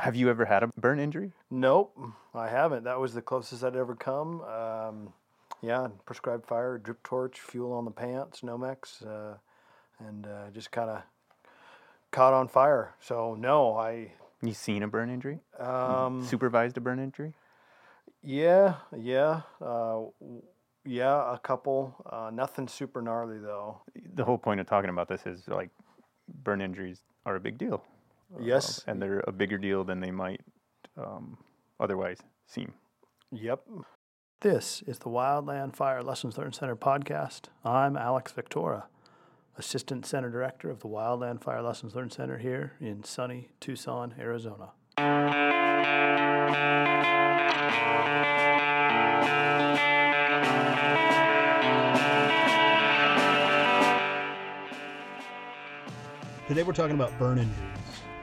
Have you ever had a burn injury? Nope, I haven't. That was the closest I'd ever come. Um, yeah, prescribed fire, drip torch, fuel on the pants, Nomex, uh, and uh, just kind of caught on fire. So no, I You seen a burn injury? um, Supervised a burn injury? yeah, yeah, uh, yeah, a couple. Uh, nothing super gnarly though. The whole point of talking about this is like burn injuries are a big deal. Yes. and they're a bigger deal than they might um, otherwise seem. Yep. This is the Wildland Fire Lessons Learned Center podcast. I'm Alex Viktora, Assistant Center Director of the Wildland Fire Lessons Learned Center here in sunny Tucson, Arizona. Today we're talking about burn injuries.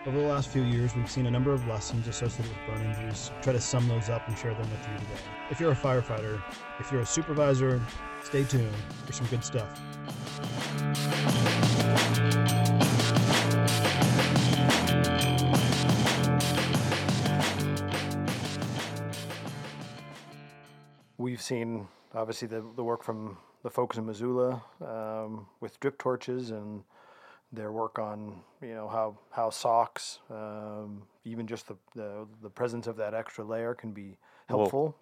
Over the last few years, we've seen a number of lessons associated with burn injuries. Try to sum those up and share them with you today. If you're a firefighter, if you're a supervisor, stay tuned for some good stuff. We've seen obviously the, the work from the folks in Missoula um, with drip torches and their work on you know how how socks um, even just the, the the presence of that extra layer can be Wool. helpful.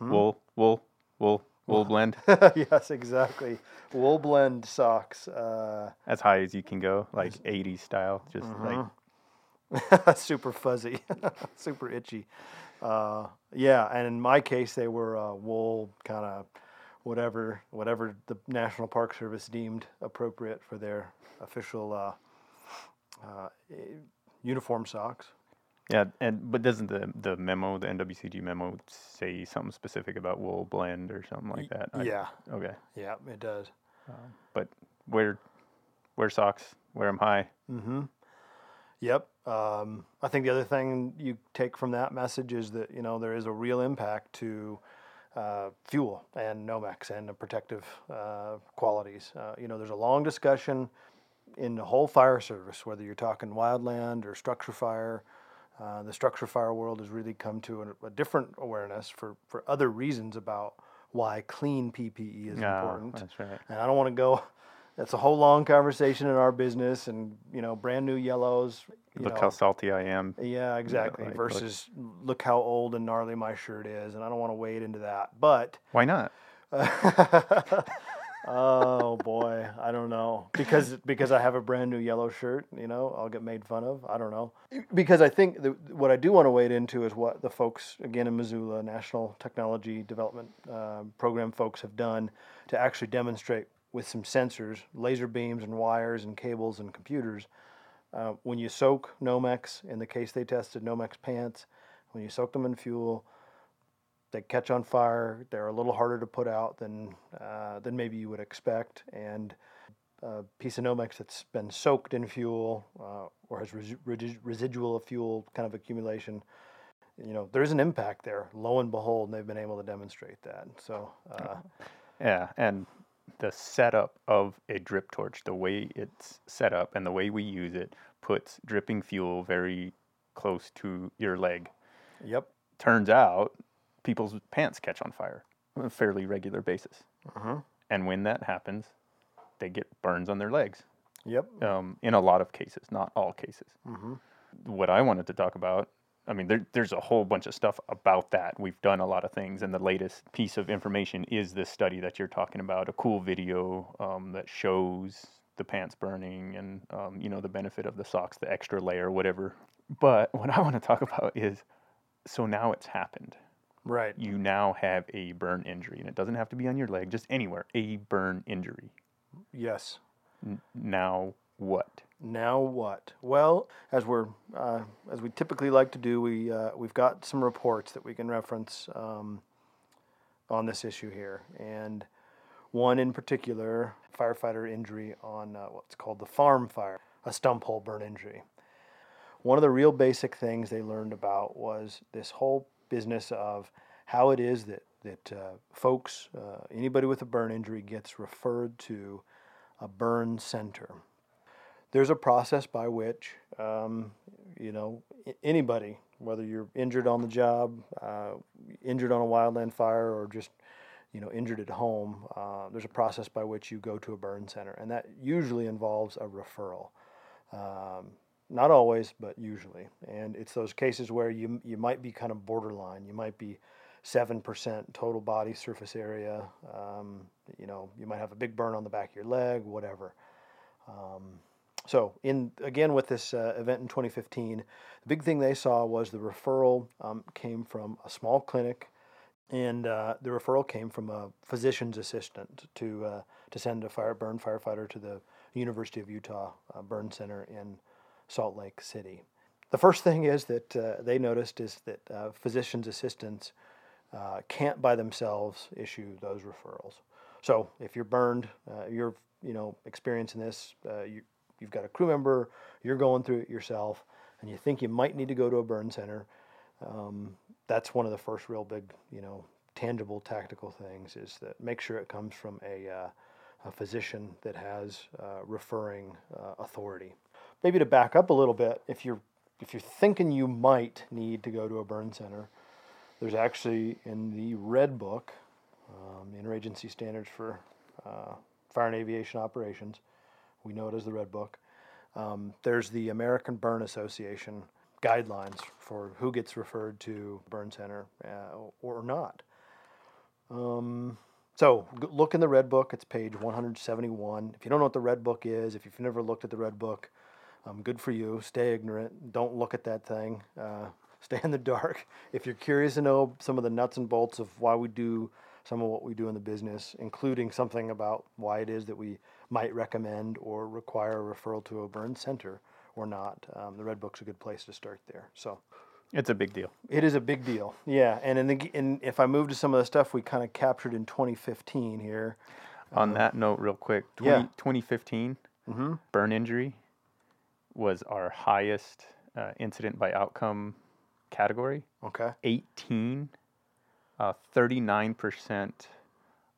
Wool, wool, wool, wool blend yes, exactly. Wool blend socks. Uh, as high as you can go, like 80s style, just Mm-hmm. like super fuzzy, super itchy. Uh, yeah, and in my case, they were uh, wool kind of whatever whatever the National Park Service deemed appropriate for their official uh, uh, uniform socks. yeah. And but doesn't the the memo, the NWCG memo, say something specific about wool blend or something like that? I- yeah, okay. yeah, it does. But wear wear socks, wear them high. Mm-hmm. Yep. Um, I think the other thing you take from that message is that you know there is a real impact to uh, fuel and Nomex and the protective uh, qualities. Uh, you know, there's a long discussion in the whole fire service, whether you're talking wildland or structure fire. Uh, the structure fire world has really come to a, a different awareness for, for other reasons about why clean PPE is Ah, important. that's right. And I don't want to go. That's a whole long conversation in our business, and you know, brand new yellows. You Look know, how salty I am. yeah, exactly. like, look- Versus look how old and gnarly my shirt is, and I don't want to wade into that. But Why not? oh boy, I don't know because because I have a brand new yellow shirt. You know, I'll get made fun of. I don't know because I think the, what I do want to wade into is what the folks again in Missoula National Technology Development uh, Program folks have done to actually demonstrate with some sensors, laser beams, and wires and cables and computers. Uh, when you soak Nomex, in the case they tested Nomex pants, when you soak them in fuel, they catch on fire. They're a little harder to put out than uh, than maybe you would expect. And a piece of Nomex that's been soaked in fuel uh, or has resi- resi- residual fuel kind of accumulation, you know, there's an impact there. Lo and behold, they've been able to demonstrate that. So uh, Yeah, and the setup of a drip torch, the way it's set up and the way we use it, puts dripping fuel very close to your leg. yep, Turns out people's pants catch on fire on a fairly regular basis. Uh-huh. And when that happens, they get burns on their legs yep, um, in a lot of cases, not all cases. What I wanted to talk about, I mean, there, there's a whole bunch of stuff about that. We've done a lot of things, and the latest piece of information is this study that you're talking about, a cool video um, that shows the pants burning and um, you know the benefit of the socks, the extra layer, whatever. But what I want to talk about is, so now it's happened right. you now have a burn injury, and it doesn't have to be on your leg, just anywhere. A burn injury. Yes. Now what? Now what? Well, as we're uh, as we typically like to do, we uh, we've got some reports that we can reference um, on this issue here, and one in particular, firefighter injury on uh, what's called the farm fire, a stump hole burn injury. One of the real basic things they learned about was this whole business of how it is that that uh, folks, uh, anybody with a burn injury, gets referred to a burn center there's a process by which, um, you know, anybody, whether you're injured on the job, uh, injured on a wildland fire, or just you know injured at home, uh, there's a process by which you go to a burn center, and that usually involves a referral. Um, not always, but usually, and it's those cases where you you might be kind of borderline. You might be seven percent total body surface area. Um, you know, you might have a big burn on the back of your leg, whatever. Um, so, in again with this uh, event in 2015, the big thing they saw was the referral um, came from a small clinic, and uh, the referral came from a physician's assistant to uh, to send a fire burn firefighter to the University of Utah uh, Burn Center in Salt Lake City. The first thing is that uh, they noticed is that uh, physician's assistants can't by themselves issue those referrals. So, if you're burned, you're you know experiencing this, you, you've got a crew member, you're going through it yourself, and you think you might need to go to a burn center, um, that's one of the first real big, you know, tangible tactical things is that make sure it comes from a, uh, a physician that has uh, referring uh, authority. Maybe to back up a little bit, if you're if you're thinking you might need to go to a burn center, there's actually in the Red Book, um, Interagency Standards for uh, Fire and Aviation Operations, we know it as the Red Book. Um, there's the American Burn Association guidelines for who gets referred to burn center uh, or not. Um, so look in the Red Book. It's page 171. If you don't know what the Red Book is, if you've never looked at the Red Book, um, good for you. Stay ignorant. Don't look at that thing. Uh, stay in the dark. If you're curious to know some of the nuts and bolts of why we do some of what we do in the business, including something about why it is that we might recommend or require a referral to a burn center or not. Um, the Red Book's a good place to start there. So it's a big deal. It is a big deal. Yeah, and in the in, if I move to some of the stuff we kind of captured in 2015 here. On uh, that note, real quick, 20, yeah. 2015 mm-hmm. burn injury was our highest uh, incident by outcome category. Okay. 18 uh, 39%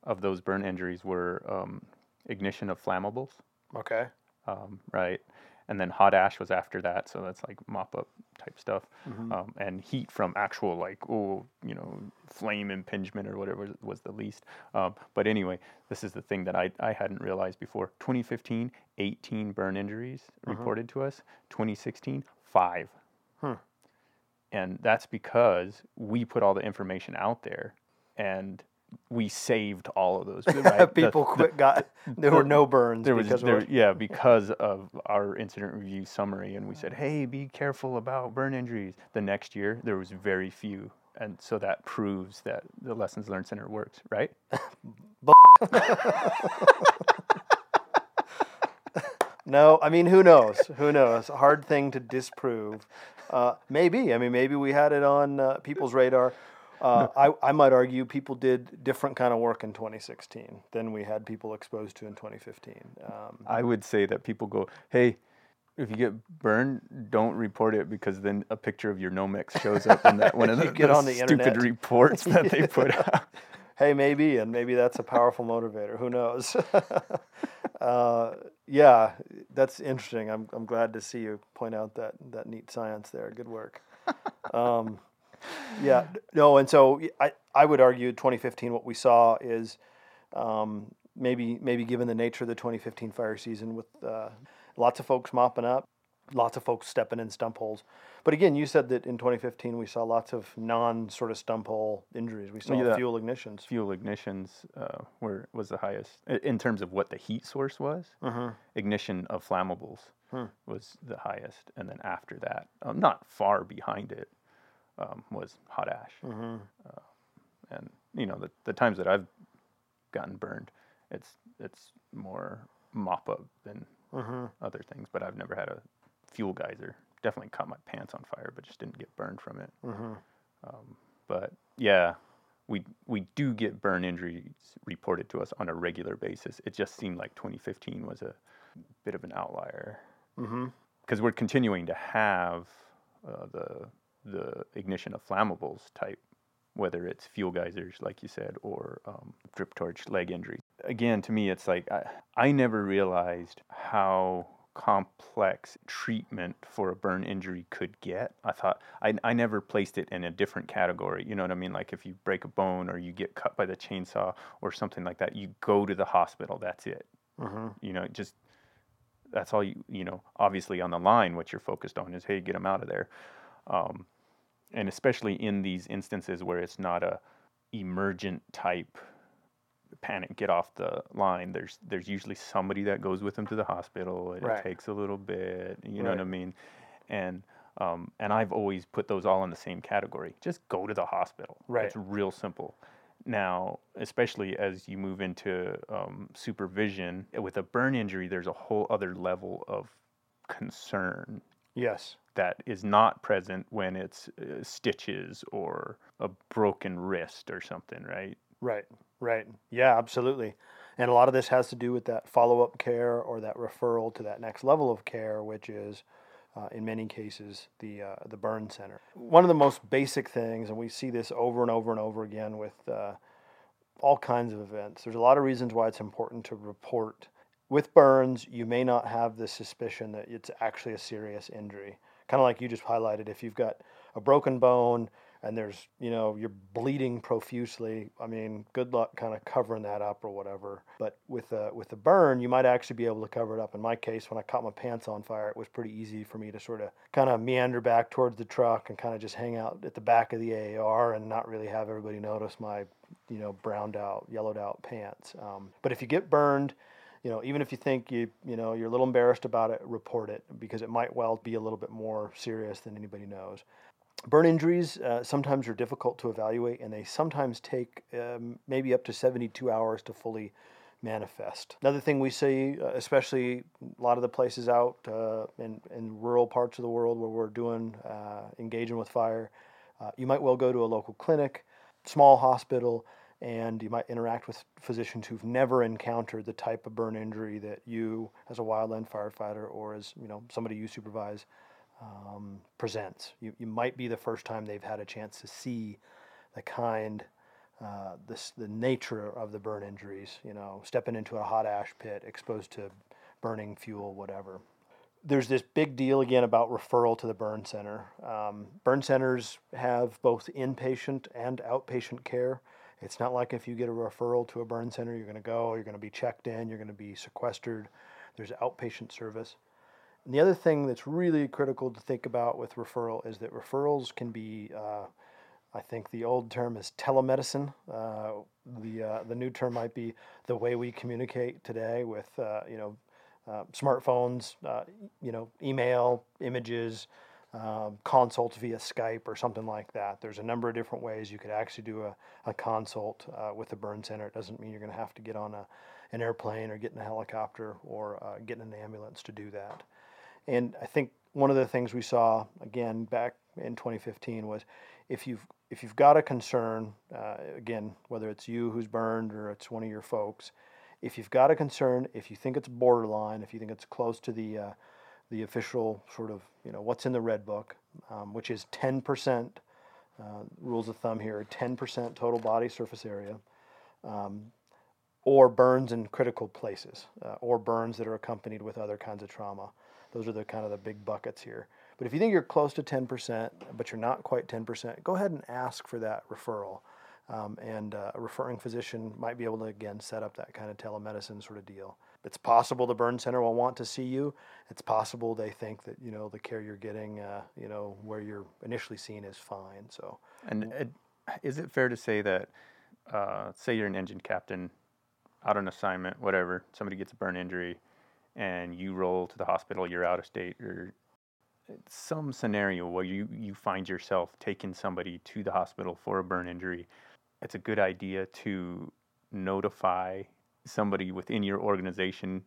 of those burn injuries were um, ignition of flammables. Okay. Um, right. And then hot ash was after that, so that's like mop up type stuff, mm-hmm. um, and heat from actual like oh you know flame impingement or whatever was the least. Um, but anyway, this is the thing that I, I hadn't realized before. 2015, 18 burn injuries mm-hmm. reported to us. 2016, five. Hmm and that's because we put all the information out there and we saved all of those. Right? People the, quit. The, got there the, were no burns. There was there, yeah because of our incident review summary, and we said, mm. hey, be careful about burn injuries. The next year there was very few, and so that proves that the lessons learned center works, right? no, I mean who knows? Who knows? Hard thing to disprove. Uh, maybe. I mean, maybe we had it on uh, people's radar. Uh, I, I might argue people did different kind of work in 2016 than we had people exposed to in 2015. Um, I would say that people go, hey, if you get burned, don't report it because then a picture of your Nomex shows up in that one of the, get on the stupid internet. reports that they put out. Hey, maybe, and maybe that's a powerful motivator. Who knows? uh, yeah, that's interesting. I'm I'm glad to see you point out that that neat science there. Good work. Um, yeah, no, and so I I would argue 2015 what we saw is um, maybe maybe given the nature of the 2015 fire season with uh, lots of folks mopping up, lots of folks stepping in stump holes. But again, you said that in 2015 we saw lots of non sort of stump hole injuries. We saw yeah, fuel ignitions. Fuel ignitions uh, were was the highest in terms of what the heat source was. Uh-huh. Ignition of flammables hmm. was the highest, and then after that, um, not far behind it, um, was hot ash. Mm-hmm. Uh, and you know the the times that I've gotten burned, it's it's more mop up than mm-hmm. other things. But I've never had a fuel geyser definitely caught my pants on fire, but just didn't get burned from it. Mm-hmm. Um, but yeah, we we do get burn injuries reported to us on a regular basis. It just seemed like 2015 was a bit of an outlier because mm-hmm. we're continuing to have uh, the the ignition of flammables type, whether it's fuel geysers, like you said, or um, drip torch leg injury. Again, to me, it's like I, I never realized how complex treatment for a burn injury could get. I thought I, I never placed it in a different category. You know what I mean? Like if you break a bone or you get cut by the chainsaw or something like that, you go to the hospital. That's it. Mm-hmm. You know, just that's all you you know. Obviously on the line, what you're focused on is hey, get them out of there. Um, and especially in these instances where it's not a emergent type panic get off the line there's there's usually somebody that goes with them to the hospital it, Right. it takes a little bit you know what i mean and um, and i've always put those all in the same category just go to the hospital Right. it's real simple now especially as you move into um, supervision with a burn injury there's a whole other level of concern Yes. that is not present when it's uh, stitches or a broken wrist or something, right? Right, right. Yeah, absolutely. And a lot of this has to do with that follow up care or that referral to that next level of care, which is, uh, in many cases, the, uh, the burn center. One of the most basic things, and we see this over and over and over again with uh, all kinds of events, there's a lot of reasons why it's important to report. With burns, you may not have the suspicion that it's actually a serious injury. Kind of like you just highlighted, if you've got a broken bone, and there's you know you're bleeding profusely i mean good luck kind of covering that up or whatever. But with a with a burn you might actually be able to cover it up. In my case when i caught my pants on fire it was pretty easy for me to sort of kind of meander back towards the truck and kind of just hang out at the back of the aar and not really have everybody notice my you know browned out yellowed out pants. Um, but if you get burned you know, even if you think you, you know, you're a little embarrassed about it, report it because it might well be a little bit more serious than anybody knows. Burn injuries uh, sometimes are difficult to evaluate, and they sometimes take um, maybe up to 72 hours to fully manifest. Another thing we see, uh, especially a lot of the places out uh, in, in rural parts of the world where we're doing uh, engaging with fire, uh, you might well go to a local clinic, small hospital, and you might interact with physicians who've never encountered the type of burn injury that you, as a wildland firefighter, or as you know somebody you supervise, um, presents. You, you might be the first time they've had a chance to see the kind, uh, this, the nature of the burn injuries. You know, stepping into a hot ash pit, exposed to burning fuel, whatever. There's this big deal again about referral to the burn center. Um, burn centers have both inpatient and outpatient care. It's not like if you get a referral to a burn center, you're going to go, you're going to be checked in, you're going to be sequestered. There's outpatient service. And the other thing that's really critical to think about with referral is that referrals can be, uh, I think the old term is telemedicine. Uh, the uh, the new term might be the way we communicate today with uh, you know uh, smartphones, uh, you know email, images, um, consults via Skype or something like that. There's a number of different ways you could actually do a, a consult with the burn center. It doesn't mean you're going to have to get on a, an airplane or get in a helicopter or get in an ambulance to do that. And I think one of the things we saw again back in 2015 was if you've if you've got a concern, uh, again whether it's you who's burned or it's one of your folks, if you've got a concern, if you think it's borderline, if you think it's close to the uh, the official sort of you know what's in the red book, um, which is 10%. Uh, rules of thumb here: 10% total body surface area, um, or burns in critical places, uh, or burns that are accompanied with other kinds of trauma. Those are the kind of the big buckets here. But if you think you're close to 10%, but you're not quite 10%, go ahead and ask for that referral. Um, and uh, a referring physician might be able to again set up that kind of telemedicine sort of deal. It's possible the burn center will want to see you. It's possible they think that you know the care you're getting, uh, you know, where you're initially seen is fine. So And it, is it fair to say that, uh, say you're an engine captain out on assignment, whatever, somebody gets a burn injury, and you roll to the hospital, you're out of state, or some scenario where you, you find yourself taking somebody to the hospital for a burn injury, it's a good idea to notify somebody within your organization,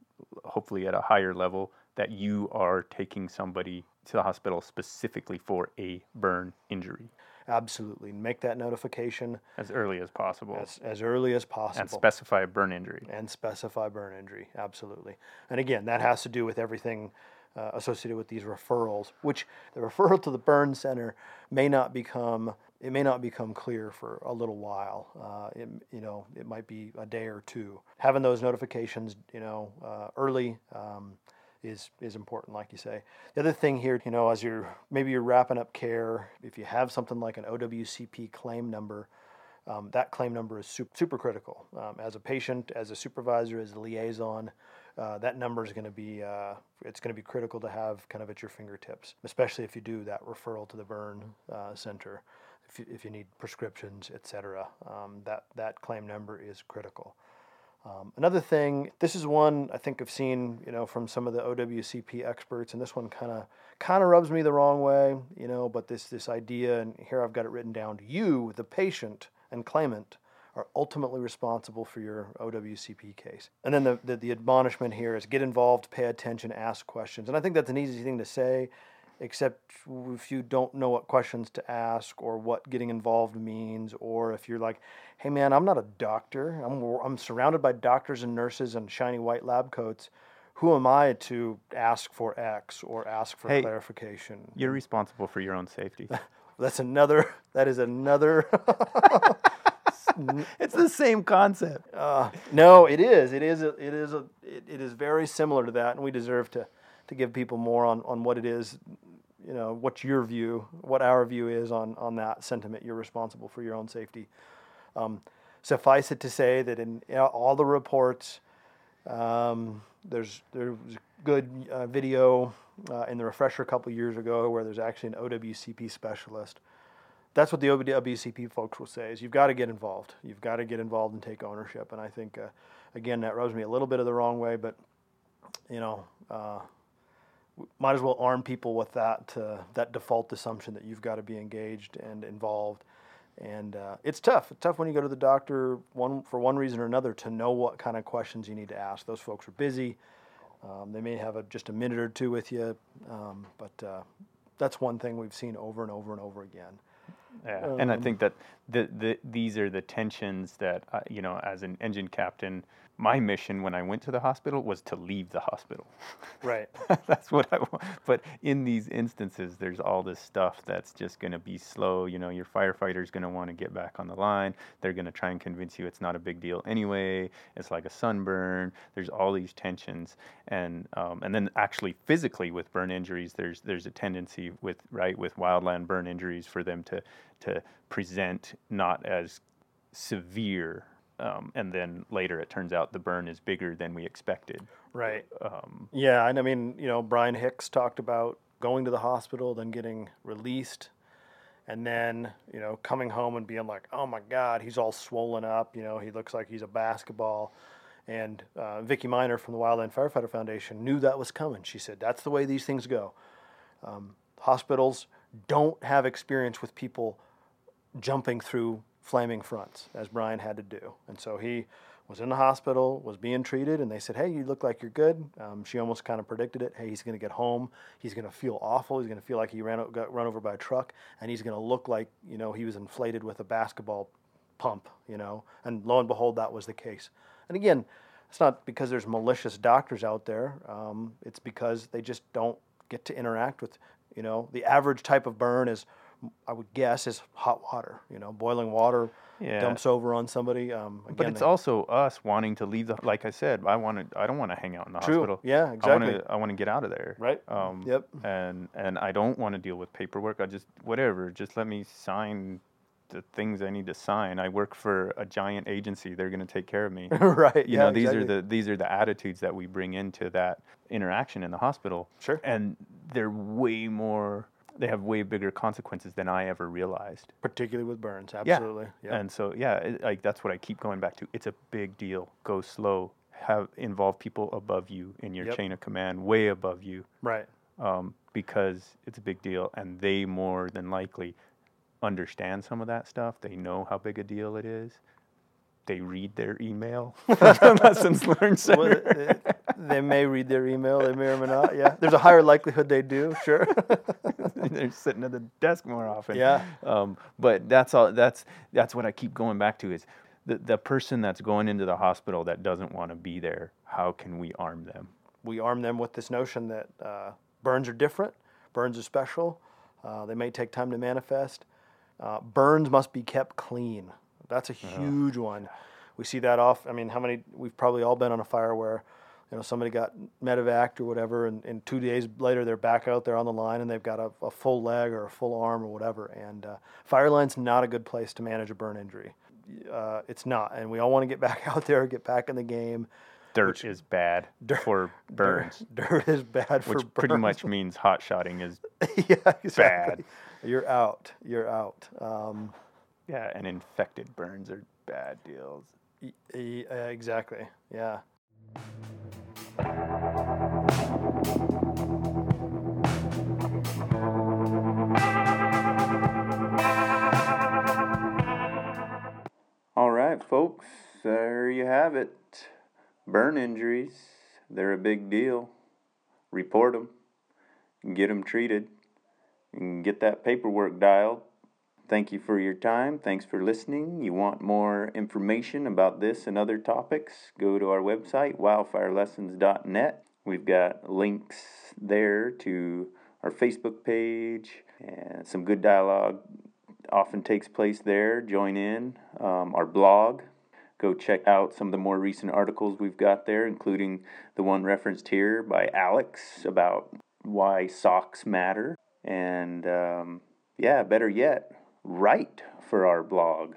hopefully at a higher level, that you are taking somebody to the hospital specifically for a burn injury absolutely make that notification as early as possible as, as early as possible and specify a burn injury. and specify burn injury. Absolutely. And again, that has to do with everything uh, associated with these referrals, which the referral to the burn center may not become it may not become clear for a little while. Uh, it, you know, it might be a day or two. Having those notifications, you know, uh, early um, is is important, like you say. The other thing here, you know, as you're maybe you're wrapping up care, if you have something like an OWCP claim number, um, that claim number is super, super critical. Um, as a patient, as a supervisor, as a liaison, uh, that number is going to be uh, it's going to be critical to have kind of at your fingertips, especially if you do that referral to the burn uh, center, if you, if you need prescriptions, etc. Um, that that claim number is critical. Um, another thing, this is one I think I've seen, you know, from some of the OWCP experts, and this one kind of kind of rubs me the wrong way, you know. But this this idea, and here I've got it written down: you, the patient and claimant, are ultimately responsible for your OWCP case. And then the, the, the admonishment here is get involved, pay attention, ask questions. And I think that's an easy thing to say, except if you don't know what questions to ask or what getting involved means, or if you're like, hey man, I'm not a doctor, I'm, I'm surrounded by doctors and nurses and shiny white lab coats. Who am I to ask for X or ask for Hey, clarification? You're responsible for your own safety. That's another. That is another. it's the same concept. uh, no, it is. It is. A, it is. A, it, it is very similar to that, and we deserve to to give people more on on what it is. You know, what's your view? What our view is on on that sentiment? You're responsible for your own safety. Um, suffice it to say that in you know, all the reports, um, there's there's good uh, video uh, in the refresher a couple years ago where there's actually an OWCP specialist. That's what the OWCP folks will say: is you've got to get involved. You've got to get involved and take ownership. And I think, uh, again, that rubs me a little bit of the wrong way, but you know, uh, might as well arm people with that uh, that default assumption that you've got to be engaged and involved. And uh, it's tough. It's tough when you go to the doctor one for one reason or another to know what kind of questions you need to ask. Those folks are busy. Um, they may have a, just a minute or two with you, um, but uh, that's one thing we've seen over and over and over again. Yeah, and I think that the, the these are the tensions that uh, you know, as an engine captain, my mission when I went to the hospital was to leave the hospital. Right. that's what I want. But in these instances, there's all this stuff that's just going to be slow. You know, your firefighter's going to want to get back on the line. They're going to try and convince you it's not a big deal anyway. It's like a sunburn. There's all these tensions, and um, and then actually physically with burn injuries, there's there's a tendency with right with wildland burn injuries for them to to present not as severe. Um, and then later it turns out the burn is bigger than we expected. Right. Um, Yeah, and I mean, you know, Brian Hicks talked about going to the hospital, then getting released, and then, you know, coming home and being like, oh my God, he's all swollen up. You know, he looks like he's a basketball. And uh, Vicki Minor from the Wildland Firefighter Foundation knew that was coming. She said, that's the way these things go. Um, hospitals don't have experience with people jumping through flaming fronts, as Brian had to do. And so he was in the hospital, was being treated, and they said, Hey, you look like you're good. Um, she almost kind of predicted it. Hey, he's going to get home. He's going to feel awful. He's going to feel like he ran, got run over by a truck, and he's going to look like, you know, he was inflated with a basketball pump, you know. And lo and behold, that was the case. And again, it's not because there's malicious doctors out there, um, it's because they just don't get to interact with, you know, the average type of burn is, I would guess, is hot water, you know, boiling water Yeah. dumps over on somebody. Um, But it's they- also us wanting to leave the. Like I said, I want to. I don't want to hang out in the True. hospital. Yeah, I want exactly. to. I want to get out of there. Right. Um, Yep. And and I don't want to deal with paperwork. I just whatever. Just let me sign the things I need to sign. I work for a giant agency. They're going to take care of me. right. you yeah, know, these exactly. are the these are the attitudes that we bring into that interaction in the hospital. Sure. And they're way more. They have way bigger consequences than I ever realized. particularly with burns. Yeah. Absolutely. Yep. And so, yeah, it, like that's what I keep going back to. It's a big deal. Go slow. Have involve people above you in your Yep. chain of command, way above you, right. um, because it's a big deal, and they more than likely understand some of that stuff. They know how big a deal it is. They read their email. Lessons learned Well, center. uh, they may read their email. They may or may not. Yeah. There's a higher likelihood they do. Sure. They're sitting at the desk more often. Yeah. Um, but that's all. That's that's what I keep going back to is the the person that's going into the hospital that doesn't want to be there. How can we arm them? we arm them with this notion that uh, burns are different, burns are special, uh, they may take time to manifest. Uh, burns must be kept clean. That's a huge one. We see that off. I mean, how many? We've probably all been on a fire where, you know somebody got medevaced or whatever, and, and two days later they're back out there on the line and they've got a, a full leg or a full arm or whatever. And uh, fire line's not a good place to manage a burn injury. Uh, it's not, and we all want to get back out there, get back in the game. Dirt is bad Dirt- for burns, Dirt is bad for burns. which pretty much means hot shotting is yeah, exactly. You're out. You're out. Um, yeah, and infected burns are bad deals. y- uh, exactly. Yeah. All right, folks, there you have it. Burn injuries, they're a big deal. Report them, get them treated, and get that paperwork dialed. Thank you for your time. Thanks for listening. You want more information about this and other topics? Go to our website, wildfirelessons.net. We've got links there to our Facebook page and some good dialogue often takes place there. Join in. Um, our blog. Go check out some of the more recent articles we've got there, including the one referenced here by Alex about why socks matter. And um, yeah, better yet, write for our blog.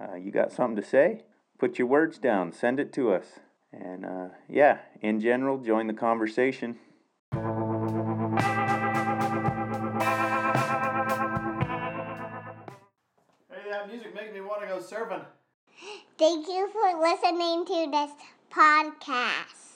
Uh, you got something to say? Put your words down, send it to us. And uh, yeah, in general, join the conversation. Hey, that music making me want to go surfing. Thank you for listening to this podcast.